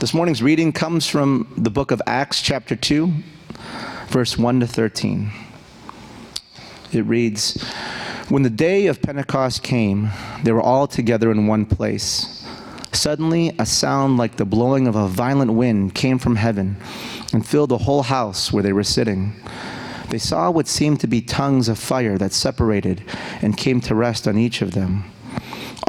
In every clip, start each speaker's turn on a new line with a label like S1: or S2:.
S1: This morning's reading comes from the book of Acts, chapter 2, verse 1 to 13. It reads When the day of Pentecost came, they were all together in one place. Suddenly, a sound like the blowing of a violent wind came from heaven and filled the whole house where they were sitting. They saw what seemed to be tongues of fire that separated and came to rest on each of them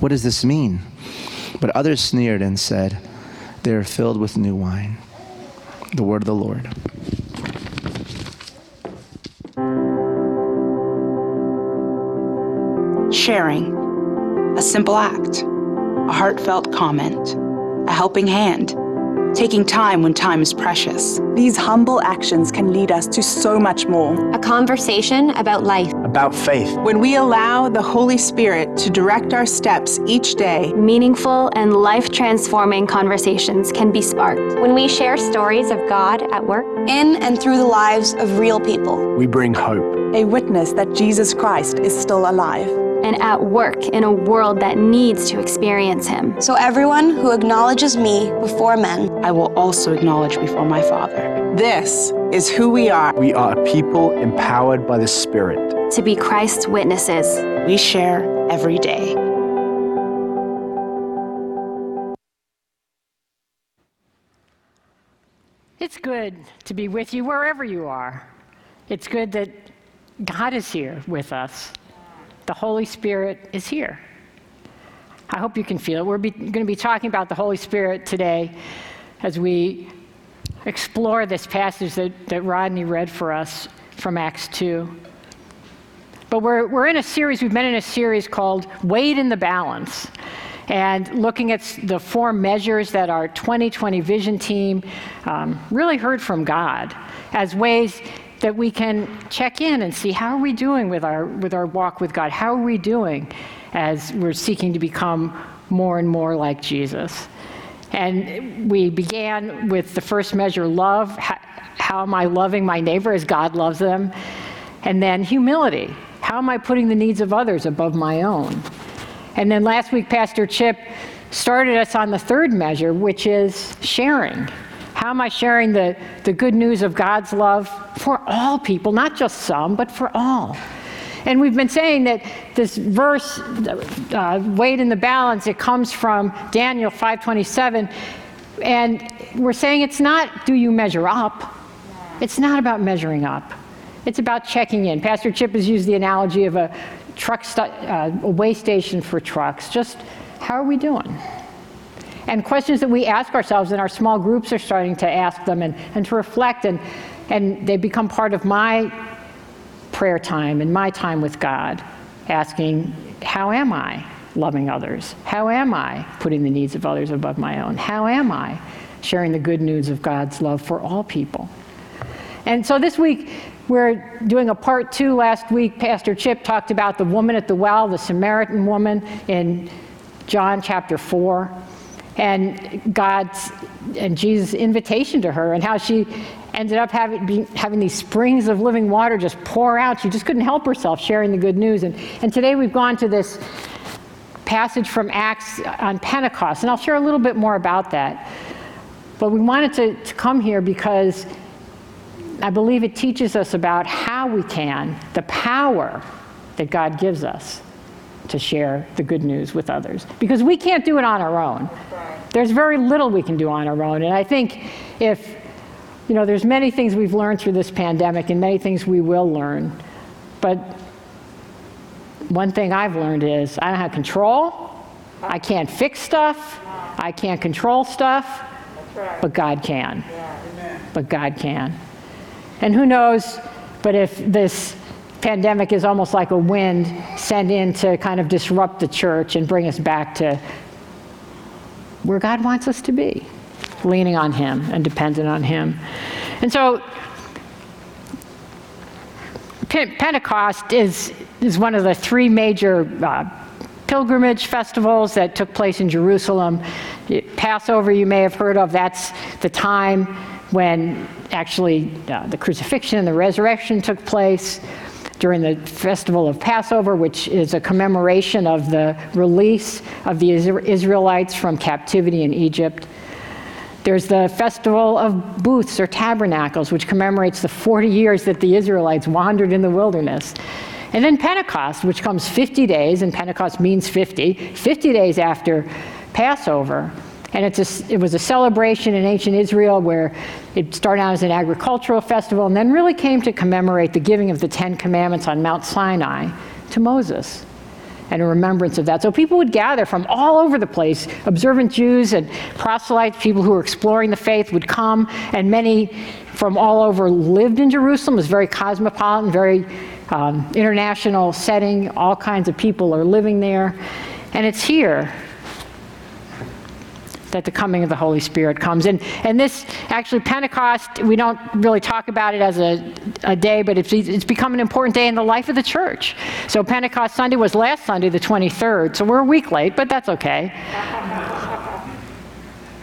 S1: What does this mean? But others sneered and said, They are filled with new wine. The word of the Lord.
S2: Sharing. A simple act. A heartfelt comment. A helping hand taking time when time is precious.
S3: These humble actions can lead us to so much more.
S4: A conversation about life,
S5: about faith.
S3: When we allow the Holy Spirit to direct our steps each day,
S4: meaningful and life transforming conversations can be sparked. When we share stories of God at work,
S6: in and through the lives of real people,
S5: we bring hope.
S3: A witness that Jesus Christ is still alive
S4: and at work in a world that needs to experience Him.
S6: So everyone who acknowledges me before men,
S2: I will also acknowledge before my Father.
S3: This is who we are.
S5: We are a people empowered by the Spirit
S4: to be Christ's witnesses.
S2: We share every day.
S7: It's good to be with you wherever you are. It's good that God is here with us. The Holy Spirit is here. I hope you can feel it. We're going to be talking about the Holy Spirit today as we explore this passage that, that Rodney read for us from Acts 2. But we're, we're in a series, we've been in a series called Weighed in the Balance, and looking at the four measures that our 2020 vision team um, really heard from God as ways that we can check in and see how are we doing with our with our walk with God? How are we doing as we're seeking to become more and more like Jesus? And we began with the first measure, love. How, how am I loving my neighbor as God loves them? And then humility. How am I putting the needs of others above my own? And then last week, Pastor Chip started us on the third measure, which is sharing. How am I sharing the, the good news of God's love for all people, not just some, but for all? And we've been saying that this verse, uh, in the balance, it comes from Daniel 5:27, and we're saying it's not do you measure up. It's not about measuring up. It's about checking in. Pastor Chip has used the analogy of a truck st- uh, a way station for trucks. Just how are we doing? And questions that we ask ourselves and our small groups are starting to ask them and, and to reflect and, and they become part of my prayer time and my time with god asking how am i loving others? How am i putting the needs of others above my own? How am i sharing the good news of god's love for all people? And so this week we're doing a part two. Last week pastor chip talked about the woman at the well the samaritan woman in john chapter 4 and God's and Jesus' invitation to her, and how she ended up having, having these springs of living water just pour out. She just couldn't help herself sharing the good news. And, and today we've gone to this passage from Acts on Pentecost, and I'll share a little bit more about that. But we wanted to, to come here because I believe it teaches us about how we can, the power that God gives us to share the good news with others because we can't do it on our own. There's very little we can do on our own. And I think if you know, there's many things we've learned through this pandemic and many things we will learn. But one thing I've learned is I don't have control. I can't fix stuff. I can't control stuff. But God can. But God can. And who knows, but if this pandemic is almost like a wind sent in to kind of disrupt the church and bring us back to where God wants us to be, leaning on Him and dependent on Him. And so Pentecost is, is one of the three major uh, pilgrimage festivals that took place in Jerusalem. Passover, you may have heard of, that's the time when actually uh, the crucifixion and the resurrection took place during the festival of Passover, which is a commemoration of the release of the Israelites from captivity in Egypt. There's the festival of booths or tabernacles, which commemorates the 40 years that the Israelites wandered in the wilderness. And then Pentecost, which comes 50 days, and Pentecost means 50, 50 days after Passover. And it's a, it was a celebration in ancient Israel where it started out as an agricultural festival and then really came to commemorate the giving of the Ten Commandments on Mount Sinai to Moses and a remembrance of that. So people would gather from all over the place. Observant Jews and proselytes, people who were exploring the faith, would come, and many from all over lived in Jerusalem. It was very cosmopolitan, very um, international setting. All kinds of people are living there. And it's here that the coming of the Holy Spirit comes. And, and this, actually, Pentecost, we don't really talk about it as a, a day, but it's, it's become an important day in the life of the church. So Pentecost Sunday was last Sunday, the 23rd, so we're a week late, but that's okay.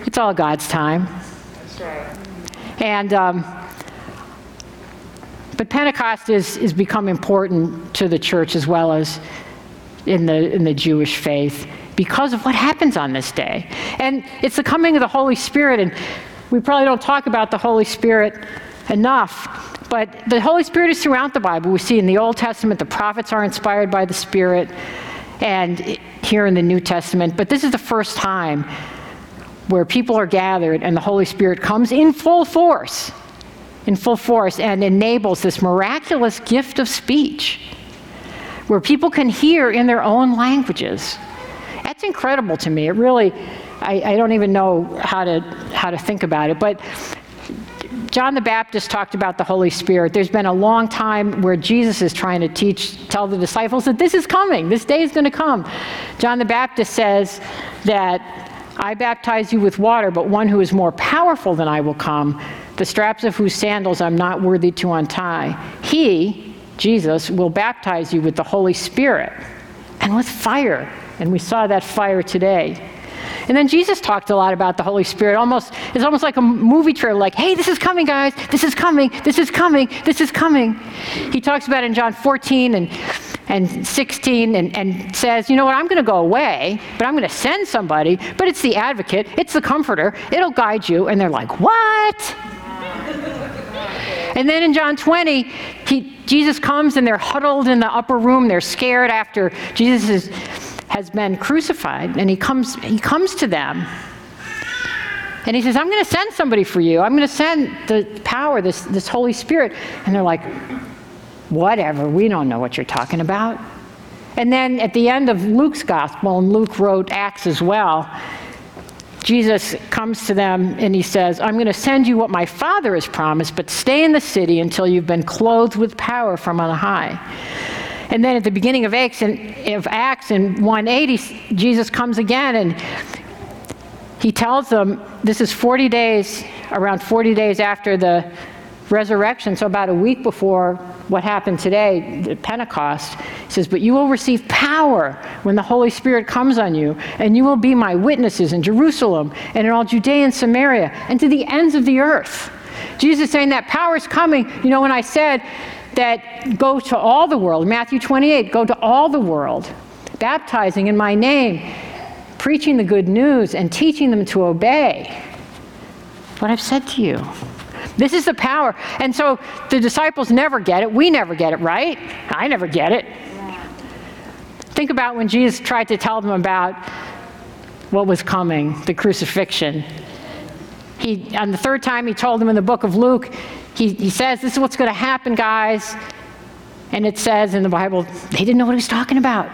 S7: It's all God's time. That's right. And, um, but Pentecost is, is become important to the church as well as in the, in the Jewish faith because of what happens on this day. And it's the coming of the Holy Spirit, and we probably don't talk about the Holy Spirit enough, but the Holy Spirit is throughout the Bible. We see in the Old Testament the prophets are inspired by the Spirit, and here in the New Testament. But this is the first time where people are gathered and the Holy Spirit comes in full force, in full force, and enables this miraculous gift of speech where people can hear in their own languages. Incredible to me. It really, I, I don't even know how to, how to think about it. But John the Baptist talked about the Holy Spirit. There's been a long time where Jesus is trying to teach, tell the disciples that this is coming, this day is going to come. John the Baptist says that I baptize you with water, but one who is more powerful than I will come, the straps of whose sandals I'm not worthy to untie. He, Jesus, will baptize you with the Holy Spirit and with fire and we saw that fire today. And then Jesus talked a lot about the Holy Spirit. Almost, it's almost like a movie trailer, like, hey, this is coming, guys. This is coming. This is coming. This is coming. He talks about it in John 14 and, and 16 and, and says, you know what, I'm going to go away, but I'm going to send somebody, but it's the advocate, it's the comforter, it'll guide you. And they're like, what? And then in John 20, he, Jesus comes and they're huddled in the upper room. They're scared after Jesus is has been crucified, and he comes, he comes to them. And he says, I'm going to send somebody for you. I'm going to send the power, this, this Holy Spirit. And they're like, whatever, we don't know what you're talking about. And then at the end of Luke's gospel, and Luke wrote Acts as well, Jesus comes to them and he says, I'm going to send you what my Father has promised, but stay in the city until you've been clothed with power from on high. And then at the beginning of Acts, in, of Acts in 180, Jesus comes again and he tells them this is 40 days, around 40 days after the resurrection, so about a week before what happened today, the Pentecost. He says, But you will receive power when the Holy Spirit comes on you, and you will be my witnesses in Jerusalem and in all Judea and Samaria and to the ends of the earth. Jesus saying that power is coming. You know, when I said that go to all the world. Matthew 28, go to all the world, baptizing in my name, preaching the good news, and teaching them to obey what I've said to you. This is the power. And so the disciples never get it. We never get it, right? I never get it. Think about when Jesus tried to tell them about what was coming, the crucifixion. He, on the third time, he told them in the book of Luke, he, he says, This is what's going to happen, guys. And it says in the Bible, they didn't know what he was talking about.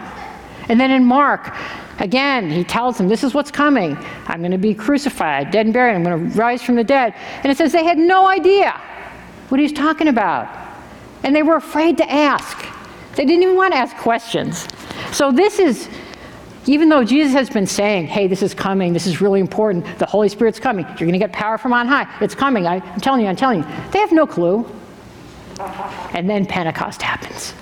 S7: And then in Mark, again, he tells them, This is what's coming. I'm going to be crucified, dead and buried. I'm going to rise from the dead. And it says they had no idea what he was talking about. And they were afraid to ask. They didn't even want to ask questions. So this is, even though Jesus has been saying, hey, this is coming, this is really important, the Holy Spirit's coming, you're going to get power from on high, it's coming, I, I'm telling you, I'm telling you. They have no clue. And then Pentecost happens.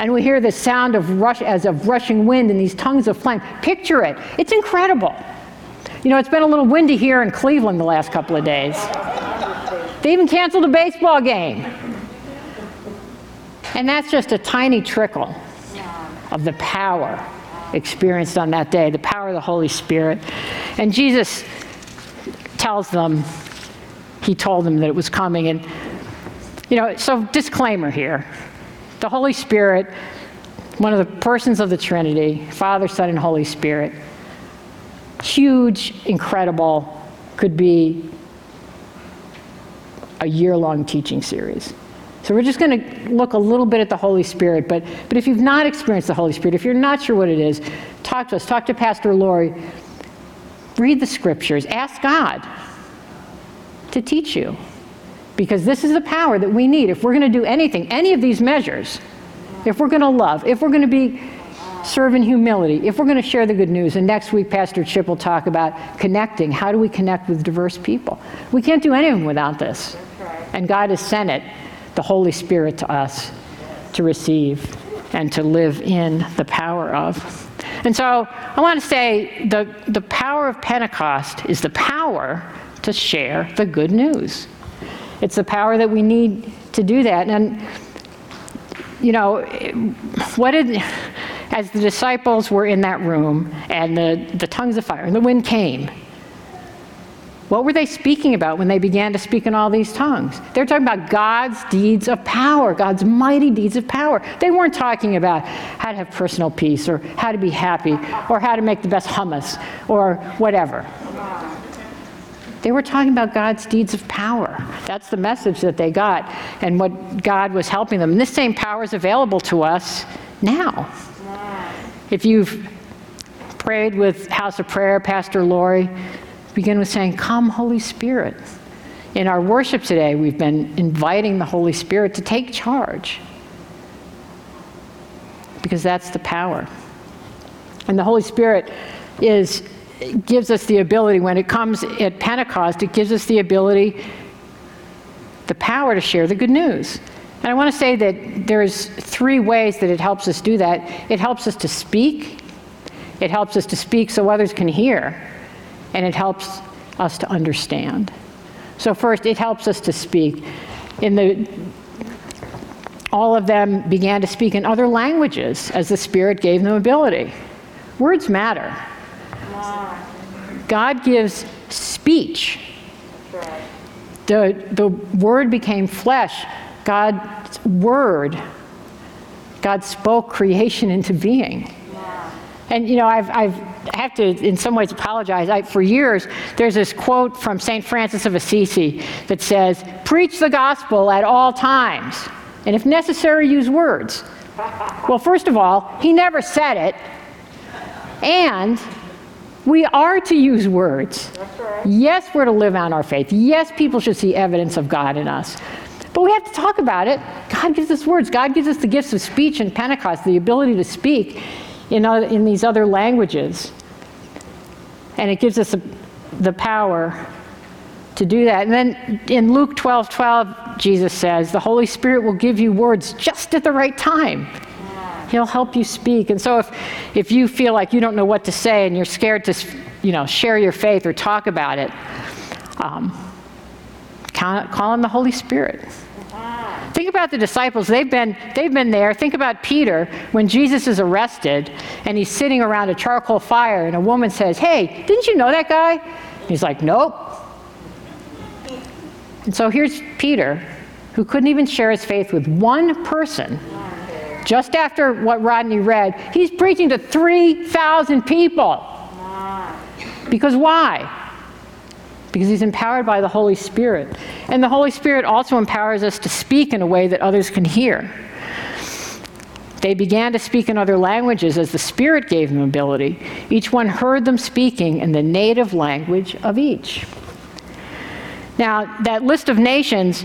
S7: And we hear the sound of rush as of rushing wind and these tongues of flame. Picture it. It's incredible. You know, it's been a little windy here in Cleveland the last couple of days. They even canceled a baseball game. And that's just a tiny trickle of the power experienced on that day, the power of the Holy Spirit. And Jesus tells them, he told them that it was coming. And, you know, so disclaimer here the Holy Spirit, one of the persons of the Trinity, Father, Son, and Holy Spirit, huge, incredible, could be a year long teaching series. So we're just going to look a little bit at the Holy Spirit, but, but if you've not experienced the Holy Spirit, if you're not sure what it is, talk to us, talk to Pastor Lori, read the scriptures, ask God to teach you. Because this is the power that we need. If we're going to do anything, any of these measures, if we're going to love, if we're going to be serve in humility, if we're going to share the good news, and next week Pastor Chip will talk about connecting. How do we connect with diverse people? We can't do anything without this. And God has sent it, the Holy Spirit, to us to receive and to live in the power of. And so I want to say the, the power of Pentecost is the power to share the good news. It's the power that we need to do that. And, you know, what did, as the disciples were in that room and the, the tongues of fire and the wind came, what were they speaking about when they began to speak in all these tongues? They're talking about God's deeds of power, God's mighty deeds of power. They weren't talking about how to have personal peace or how to be happy or how to make the best hummus or whatever. They were talking about God's deeds of power. That's the message that they got and what God was helping them. And this same power is available to us now. If you've prayed with House of Prayer, Pastor Lori, begin with saying, Come, Holy Spirit. In our worship today, we've been inviting the Holy Spirit to take charge because that's the power. And the Holy Spirit is gives us the ability when it comes at Pentecost, it gives us the ability the power to share the good news. And I want to say that there's three ways that it helps us do that. It helps us to speak. It helps us to speak so others can hear. And it helps us to understand. So first, it helps us to speak. In the all of them began to speak in other languages as the Spirit gave them ability. Words matter. God gives speech. The, the word became flesh. God's word, God spoke creation into being. And you know, I've, I've I have to, in some ways, apologize. I, for years, there's this quote from St. Francis of Assisi that says, Preach the gospel at all times, and if necessary, use words. Well, first of all, he never said it, and we are to use words. Right. Yes, we're to live out our faith. Yes, people should see evidence of God in us. But we have to talk about it. God gives us words. God gives us the gifts of speech in Pentecost, the ability to speak in, other, in these other languages. And it gives us a, the power to do that. And then in Luke 12 12, Jesus says, The Holy Spirit will give you words just at the right time. He'll help you speak. And so if, if you feel like you don't know what to say and you're scared to you know, share your faith or talk about it, um, call on the Holy Spirit. Think about the disciples. They've been, they've been there. Think about Peter when Jesus is arrested and he's sitting around a charcoal fire and a woman says, Hey, didn't you know that guy? He's like, Nope. And so here's Peter, who couldn't even share his faith with one person just after what Rodney read, he's preaching to 3,000 people. Because why? Because he's empowered by the Holy Spirit. And the Holy Spirit also empowers us to speak in a way that others can hear. They began to speak in other languages as the Spirit gave them ability. Each one heard them speaking in the native language of each. Now, that list of nations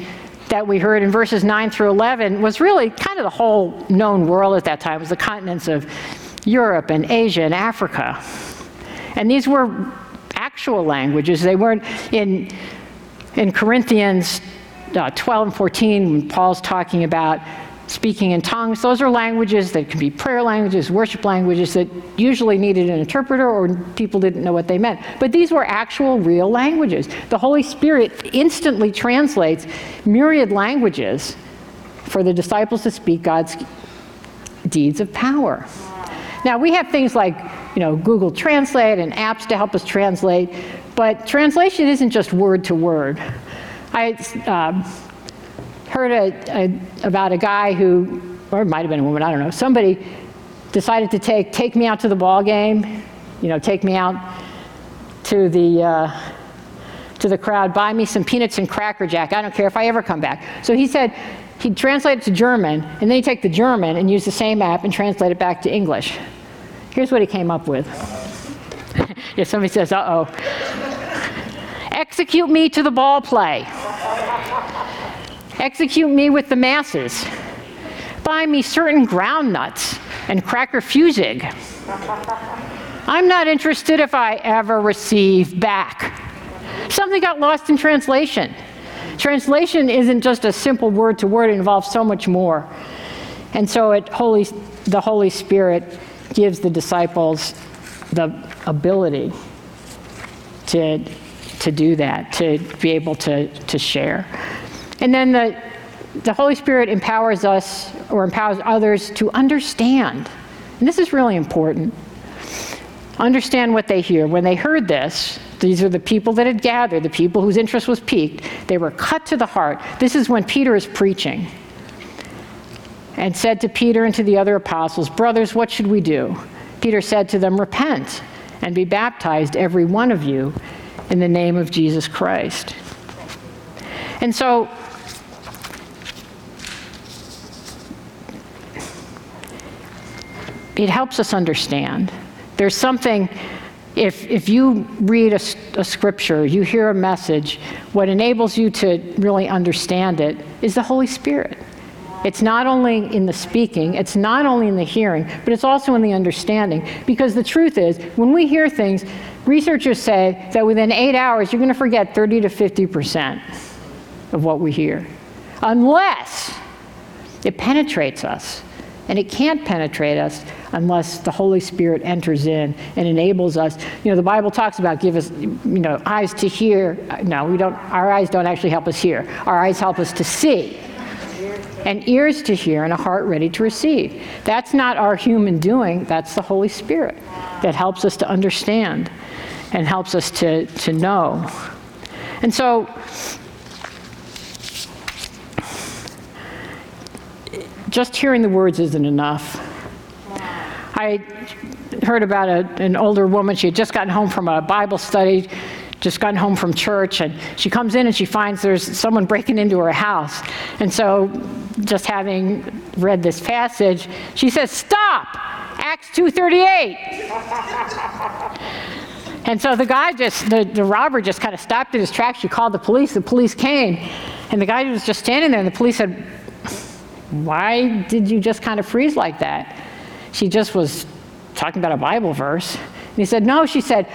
S7: that we heard in verses 9 through 11 was really kind of the whole known world at that time. It was the continents of Europe and Asia and Africa. And these were actual languages. They weren't in, in Corinthians uh, 12 and 14, when Paul's talking about speaking in tongues. Those are languages that can be prayer languages, worship languages that usually needed an interpreter or people didn't know what they meant. But these were actual, real languages. The Holy Spirit instantly translates myriad languages for the disciples to speak God's deeds of power. Now, we have things like, you know, Google Translate and apps to help us translate, but translation isn't just word to word. I um, heard a, a, about a guy who, or it might have been a woman, I don't know, somebody decided to take, take me out to the ball game, you know, take me out to the, uh, to the crowd, buy me some peanuts and Cracker Jack. I don't care if I ever come back. So he said he'd translate it to German, and then he'd take the German and use the same app and translate it back to English. Here's what he came up with. yeah, somebody says, uh oh. Execute me to the ball play. Execute me with the masses. Buy me certain ground nuts and cracker fusig. I'm not interested if I ever receive back. Something got lost in translation. Translation isn't just a simple word to word, it involves so much more. And so it Holy, the Holy Spirit gives the disciples the ability to, to do that, to be able to, to share. And then the, the Holy Spirit empowers us or empowers others to understand. And this is really important. Understand what they hear. When they heard this, these are the people that had gathered, the people whose interest was piqued. They were cut to the heart. This is when Peter is preaching and said to Peter and to the other apostles, Brothers, what should we do? Peter said to them, Repent and be baptized, every one of you, in the name of Jesus Christ. And so, it helps us understand. There's something, if, if you read a, a, scripture, you hear a message, what enables you to really understand it is the Holy Spirit. It's not only in the speaking, it's not only in the hearing, but it's also in the understanding. Because the truth is, when we hear things, researchers say that within eight hours, you're going to forget 30 to 50% of what we hear, unless it penetrates us. And it can't penetrate us unless the Holy Spirit enters in and enables us. You know, the Bible talks about give us, you know, eyes to hear. No, we don't, our eyes don't actually help us hear. Our eyes help us to see. And ears to hear and a heart ready to receive. That's not our human doing, that's the Holy Spirit that helps us to understand and helps us to, to know. And so, just hearing the words isn't enough. I heard about a, an older woman, she had just gotten home from a Bible study, just gotten home from church, and she comes in and she finds there's someone breaking into her house. And so, just having read this passage, she says, Stop! Acts 2.38. and so the guy just, the, the robber just kind of stopped in his tracks. She called the police. The police came, and the guy was just standing there, and the police said, why did you just kind of freeze like that? She just was talking about a Bible verse. And he said, No, she said,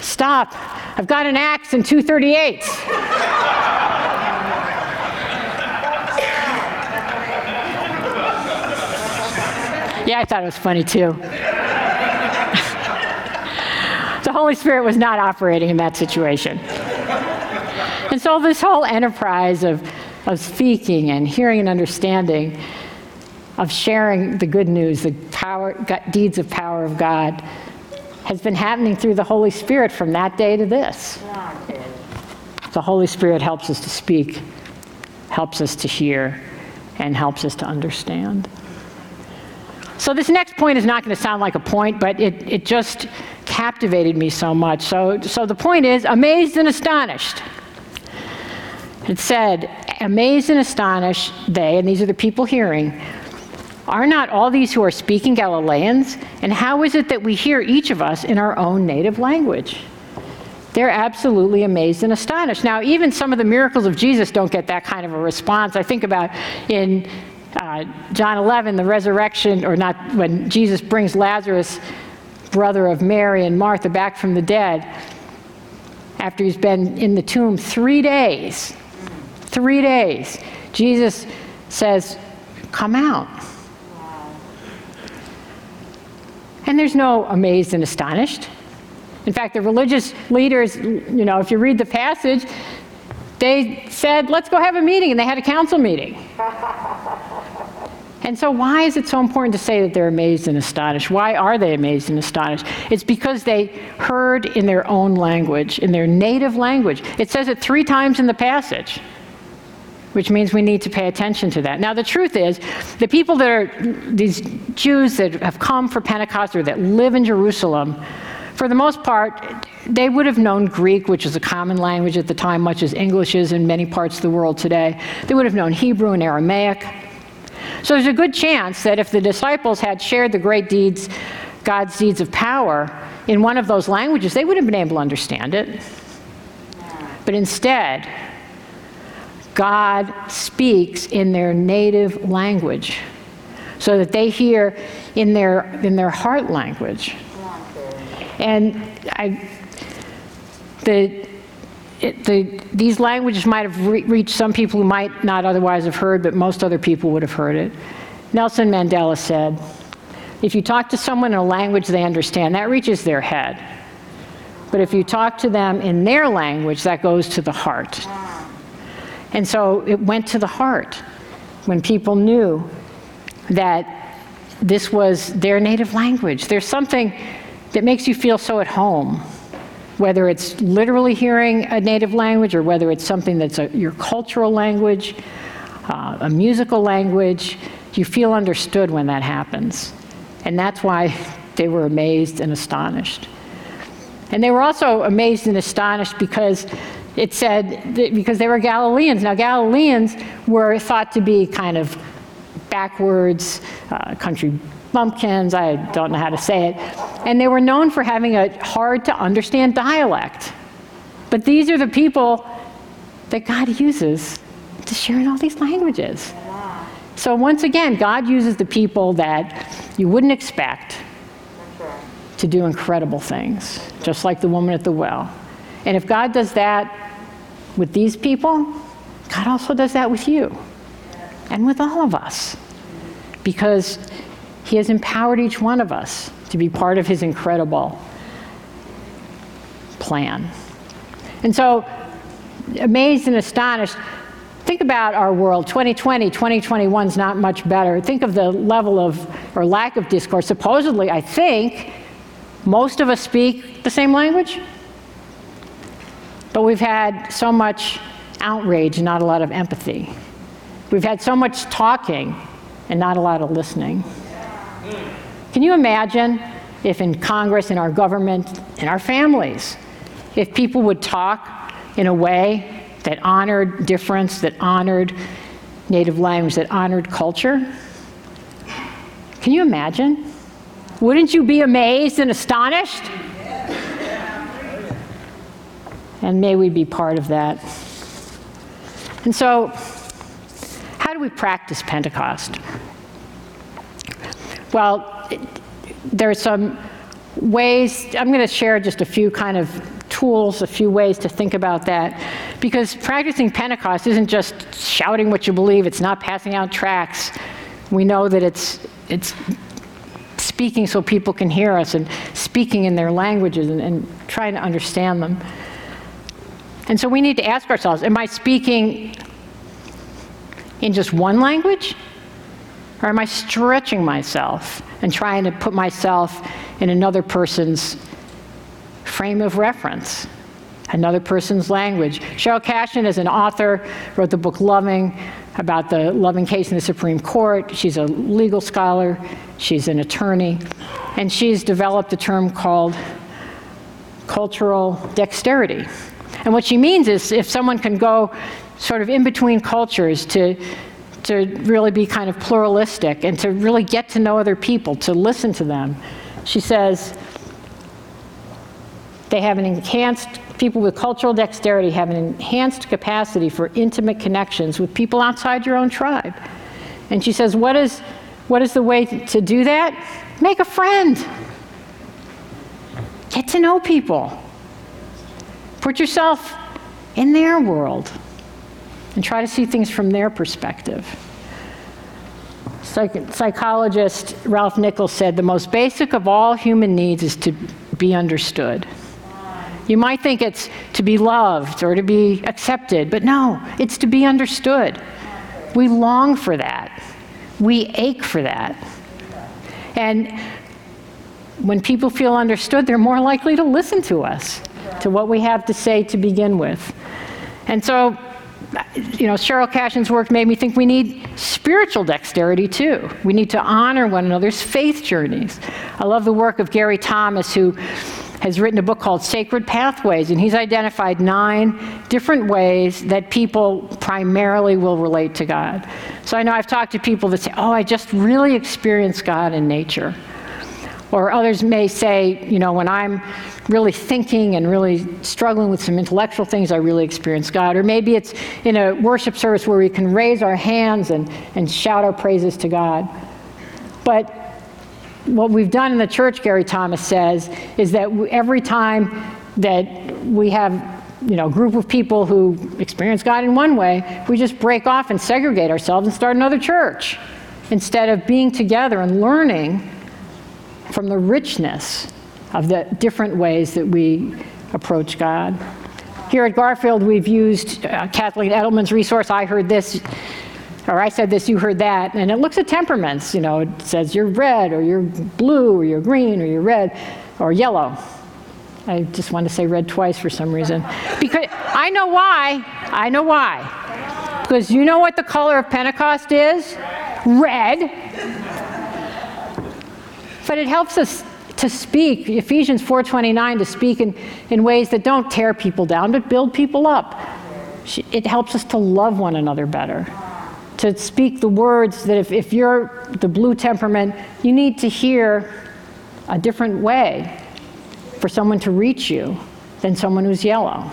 S7: Stop. I've got an axe and 238s. yeah, I thought it was funny too. the Holy Spirit was not operating in that situation. And so, this whole enterprise of of speaking and hearing and understanding, of sharing the good news, the power, deeds of power of God, has been happening through the Holy Spirit from that day to this. The Holy Spirit helps us to speak, helps us to hear, and helps us to understand. So, this next point is not going to sound like a point, but it, it just captivated me so much. So, so the point is amazed and astonished. It said, Amazed and astonished, they, and these are the people hearing, are not all these who are speaking Galileans? And how is it that we hear each of us in our own native language? They're absolutely amazed and astonished. Now, even some of the miracles of Jesus don't get that kind of a response. I think about in uh, John 11, the resurrection, or not, when Jesus brings Lazarus, brother of Mary and Martha, back from the dead, after he's been in the tomb three days. Three days. Jesus says, Come out. And there's no amazed and astonished. In fact, the religious leaders, you know, if you read the passage, they said, let's go have a meeting, and they had a council meeting. And so, why is it so important to say that they're amazed and astonished? Why are they amazed and astonished? It's because they heard in their own language, in their native language. It says it three times in the passage, which means we need to pay attention to that. Now, the truth is, the people that are, these Jews that have come for Pentecost or that live in Jerusalem, for the most part, they would have known Greek, which is a common language at the time, much as English is in many parts of the world today. They would have known Hebrew and Aramaic. So there's a good chance that if the disciples had shared the great deeds, God's deeds of power, in one of those languages, they would have been able to understand it. But instead, God speaks in their native language so that they hear in their, in their heart language. And I, the, it, the, these languages might have re- reached some people who might not otherwise have heard, but most other people would have heard it. Nelson Mandela said, if you talk to someone in a language they understand, that reaches their head. But if you talk to them in their language, that goes to the heart. And so it went to the heart when people knew that this was their native language. There's something that makes you feel so at home whether it's literally hearing a native language or whether it's something that's a, your cultural language, uh, a musical language, you feel understood when that happens. And that's why they were amazed and astonished. And they were also amazed and astonished because it said, because they were Galileans. Now, Galileans were thought to be kind of backwards, uh, country bumpkins, I don't know how to say it. And they were known for having a hard to understand dialect. But these are the people that God uses to share in all these languages. So once again, God uses the people that you wouldn't expect to do incredible things, just like the woman at the well. And if God does that with these people, God also does that with you and with all of us. Because he has empowered each one of us to be part of His incredible plan. And so, amazed and astonished, think about our world. 2020, 2021 is not much better. Think of the level of, or lack of discourse. Supposedly, I think most of us speak the same language, but we've had so much outrage and not a lot of empathy. We've had so much talking and not a lot of listening. Can you imagine if in Congress, in our government, in our families, if people would talk in a way that honored difference, that honored native language, that honored culture? Can you imagine? Wouldn't you be amazed and astonished? And may we be part of that. And so, how do we practice Pentecost? Well, there are some ways, I'm going to share just a few kind of tools, a few ways to think about that. Because practicing Pentecost isn't just shouting what you believe, it's not passing out tracts. We know that it's, it's speaking so people can hear us and speaking in their languages and, and trying to understand them. And so we need to ask ourselves Am I speaking in just one language? Or am I stretching myself and trying to put myself in another person's frame of reference, another person's language? Sheryll Cashin is an author, wrote the book Loving about the Loving case in the Supreme Court. She's a legal scholar, she's an attorney, and she's developed a term called cultural dexterity. And what she means is if someone can go sort of in between cultures to, to really be kind of pluralistic and to really get to know other people, to listen to them, she says they have an enhanced, people with cultural dexterity have an enhanced capacity for intimate connections with people outside your own tribe. And she says, what is, what is the way to do that? Make a friend. Get to know people. Put yourself in their world and try to see things from their perspective. Psych- psychologist Ralph Nichols said the most basic of all human needs is to be understood. You might think it's to be loved or to be accepted, but no, it's to be understood. We long for that. We ache for that. And when people feel understood, they're more likely to listen to us, to what we have to say to begin with. And so, you know, Sheryll Cashin's work made me think we need spiritual dexterity too. We need to honor one another's faith journeys. I love the work of Gary Thomas, who has written a book called Sacred Pathways, and he's identified nine different ways that people primarily will relate to God. So I know I've talked to people that say, Oh, I just really experience God in nature. Or others may say, you know, when I'm really thinking and really struggling with some intellectual things, I really experience God. Or maybe it's in a worship service where we can raise our hands and, and shout our praises to God. But what we've done in the church, Gary Thomas says, is that every time that we have you know, a group of people who experience God in one way, we just break off and segregate ourselves and start another church instead of being together and learning from the richness of the different ways that we approach God. Here at Garfield, we've used uh, Kathleen Edelman's resource, I Heard This, or I said this, you heard that, and it looks at temperaments. You know, it says you're red, or you're blue, or you're green, or you're red, or yellow. I just wanted to say red twice for some reason. Because I know why. I know why. Because you know what the color of Pentecost is? Red. But it helps us to speak, Ephesians 4:29, to speak in, in ways that don't tear people down, but build people up. It helps us to love one another better. To speak the words that if, if you're the blue temperament, you need to hear a different way for someone to reach you than someone who's yellow.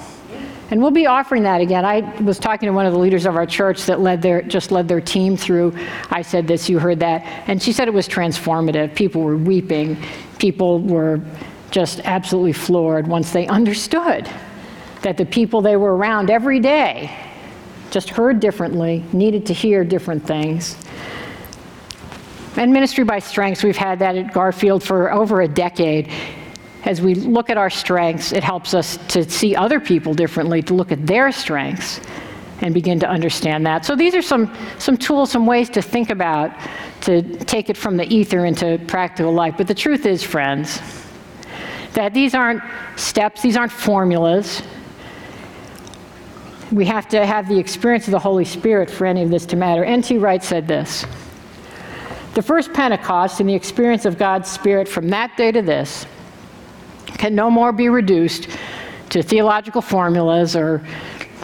S7: And we'll be offering that again. I was talking to one of the leaders of our church that led their, just led their team through. I said this, you heard that. And she said it was transformative. People were weeping. People were just absolutely floored once they understood that the people they were around every day just heard differently, needed to hear different things. And Ministry by Strengths, we've had that at Garfield for over a decade as we look at our strengths, it helps us to see other people differently, to look at their strengths and begin to understand that. So these are some, some tools, some ways to think about, to take it from the ether into practical life. But the truth is, friends, that these aren't steps, these aren't formulas. We have to have the experience of the Holy Spirit for any of this to matter. N.T. Wright said this The first Pentecost and the experience of God's Spirit from that day to this can no more be reduced to theological formulas or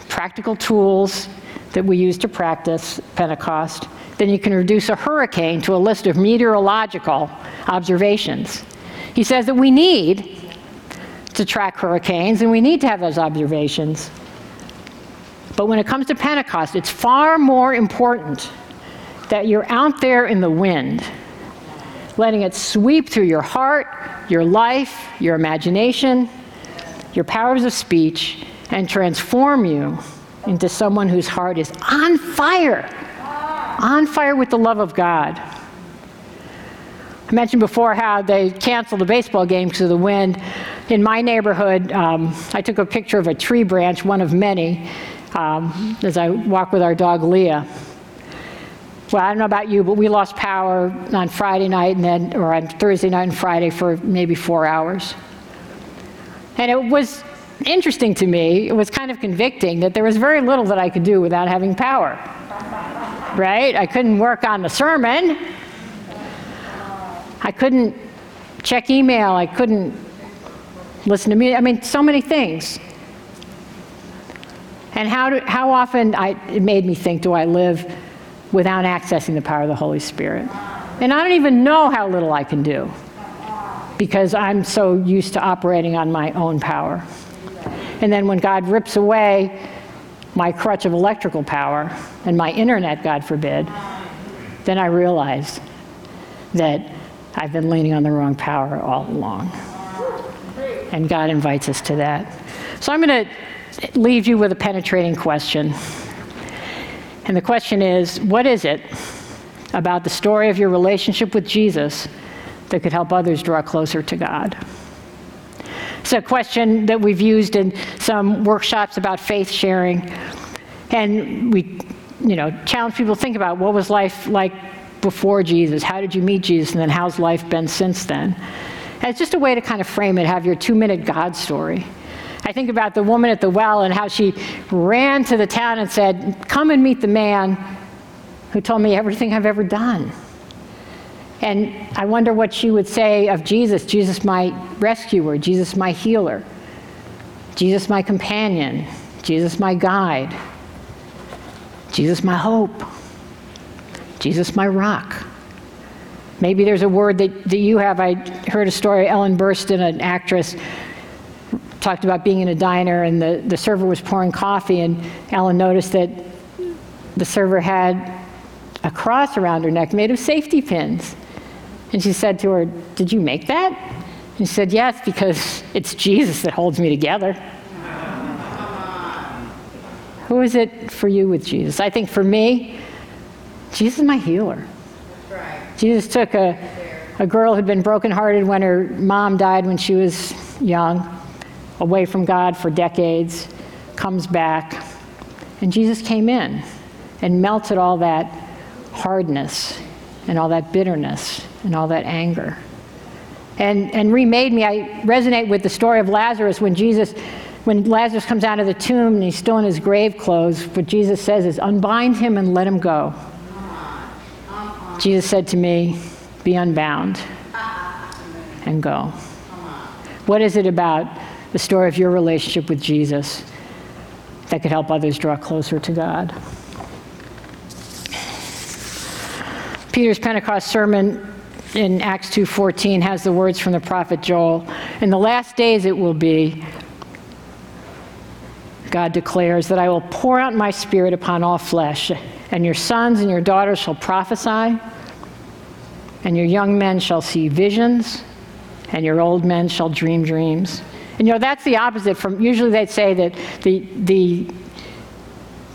S7: practical tools that we use to practice Pentecost than you can reduce a hurricane to a list of meteorological observations. He says that we need to track hurricanes and we need to have those observations. But when it comes to Pentecost, it's far more important that you're out there in the wind, letting it sweep through your heart, your life, your imagination, your powers of speech, and transform you into someone whose heart is on fire, on fire with the love of God. I mentioned before how they canceled the baseball game because of the wind. In my neighborhood, um, I took a picture of a tree branch, one of many, um, as I walk with our dog Leah. Well, I don't know about you, but we lost power on Friday night and then, or on Thursday night and Friday for maybe four hours. And it was interesting to me, it was kind of convicting that there was very little that I could do without having power. Right? I couldn't work on the sermon. I couldn't check email. I couldn't listen to music. I mean, so many things. And how, do, how often I, it made me think, do I live without accessing the power of the Holy Spirit? And I don't even know how little I can do because I'm so used to operating on my own power. And then when God rips away my crutch of electrical power and my internet, God forbid, then I realize that I've been leaning on the wrong power all along. And God invites us to that. So I'm going to leave you with a penetrating question. And the question is what is it about the story of your relationship with Jesus that could help others draw closer to God? It's a question that we've used in some workshops about faith sharing. And we, you know, challenge people to think about what was life like before Jesus? How did you meet Jesus? And then how's life been since then? And it's just a way to kind of frame it, have your two minute God story. I think about the woman at the well and how she ran to the town and said, Come and meet the man who told me everything I've ever done. And I wonder what she would say of Jesus. Jesus, my rescuer, Jesus, my healer, Jesus, my companion, Jesus, my guide, Jesus, my hope, Jesus, my rock. Maybe there's a word that, that you have. I heard a story, Ellen Burstyn, an actress, talked about being in a diner and the, the server was pouring coffee, and Ellen noticed that the server had a cross around her neck made of safety pins. And she said to her, Did you make that? And she said, Yes, because it's Jesus that holds me together. Who is it for you with Jesus? I think for me, Jesus is my healer. Jesus took a, a girl who'd been brokenhearted when her mom died when she was young, away from God for decades, comes back, and Jesus came in and melted all that hardness and all that bitterness and all that anger. And, and remade me. I resonate with the story of Lazarus when Jesus, when Lazarus comes out of the tomb and he's still in his grave clothes, what Jesus says is, unbind him and let him go. Jesus said to me, be unbound and go. What is it about the story of your relationship with Jesus that could help others draw closer to God? Peter's Pentecost sermon in Acts 2:14 has the words from the prophet Joel. In the last days it will be God declares that I will pour out my spirit upon all flesh, and your sons and your daughters shall prophesy, and your young men shall see visions, and your old men shall dream dreams. And you know, that's the opposite from usually they'd say that the the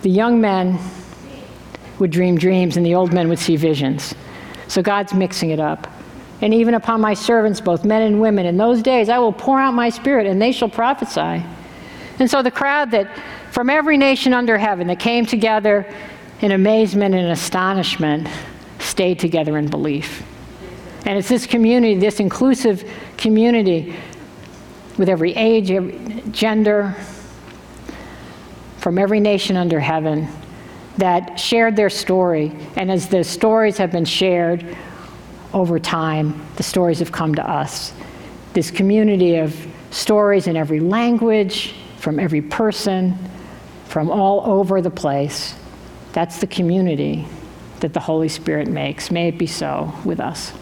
S7: the young men would dream dreams and the old men would see visions. So God's mixing it up. And even upon my servants, both men and women, in those days I will pour out my spirit, and they shall prophesy. And so the crowd that from every nation under heaven that came together in amazement and astonishment stayed together in belief. And it's this community, this inclusive community with every age, every gender, from every nation under heaven that shared their story. And as the stories have been shared over time, the stories have come to us. This community of stories in every language, from every person, from all over the place. That's the community that the Holy Spirit makes. May it be so with us.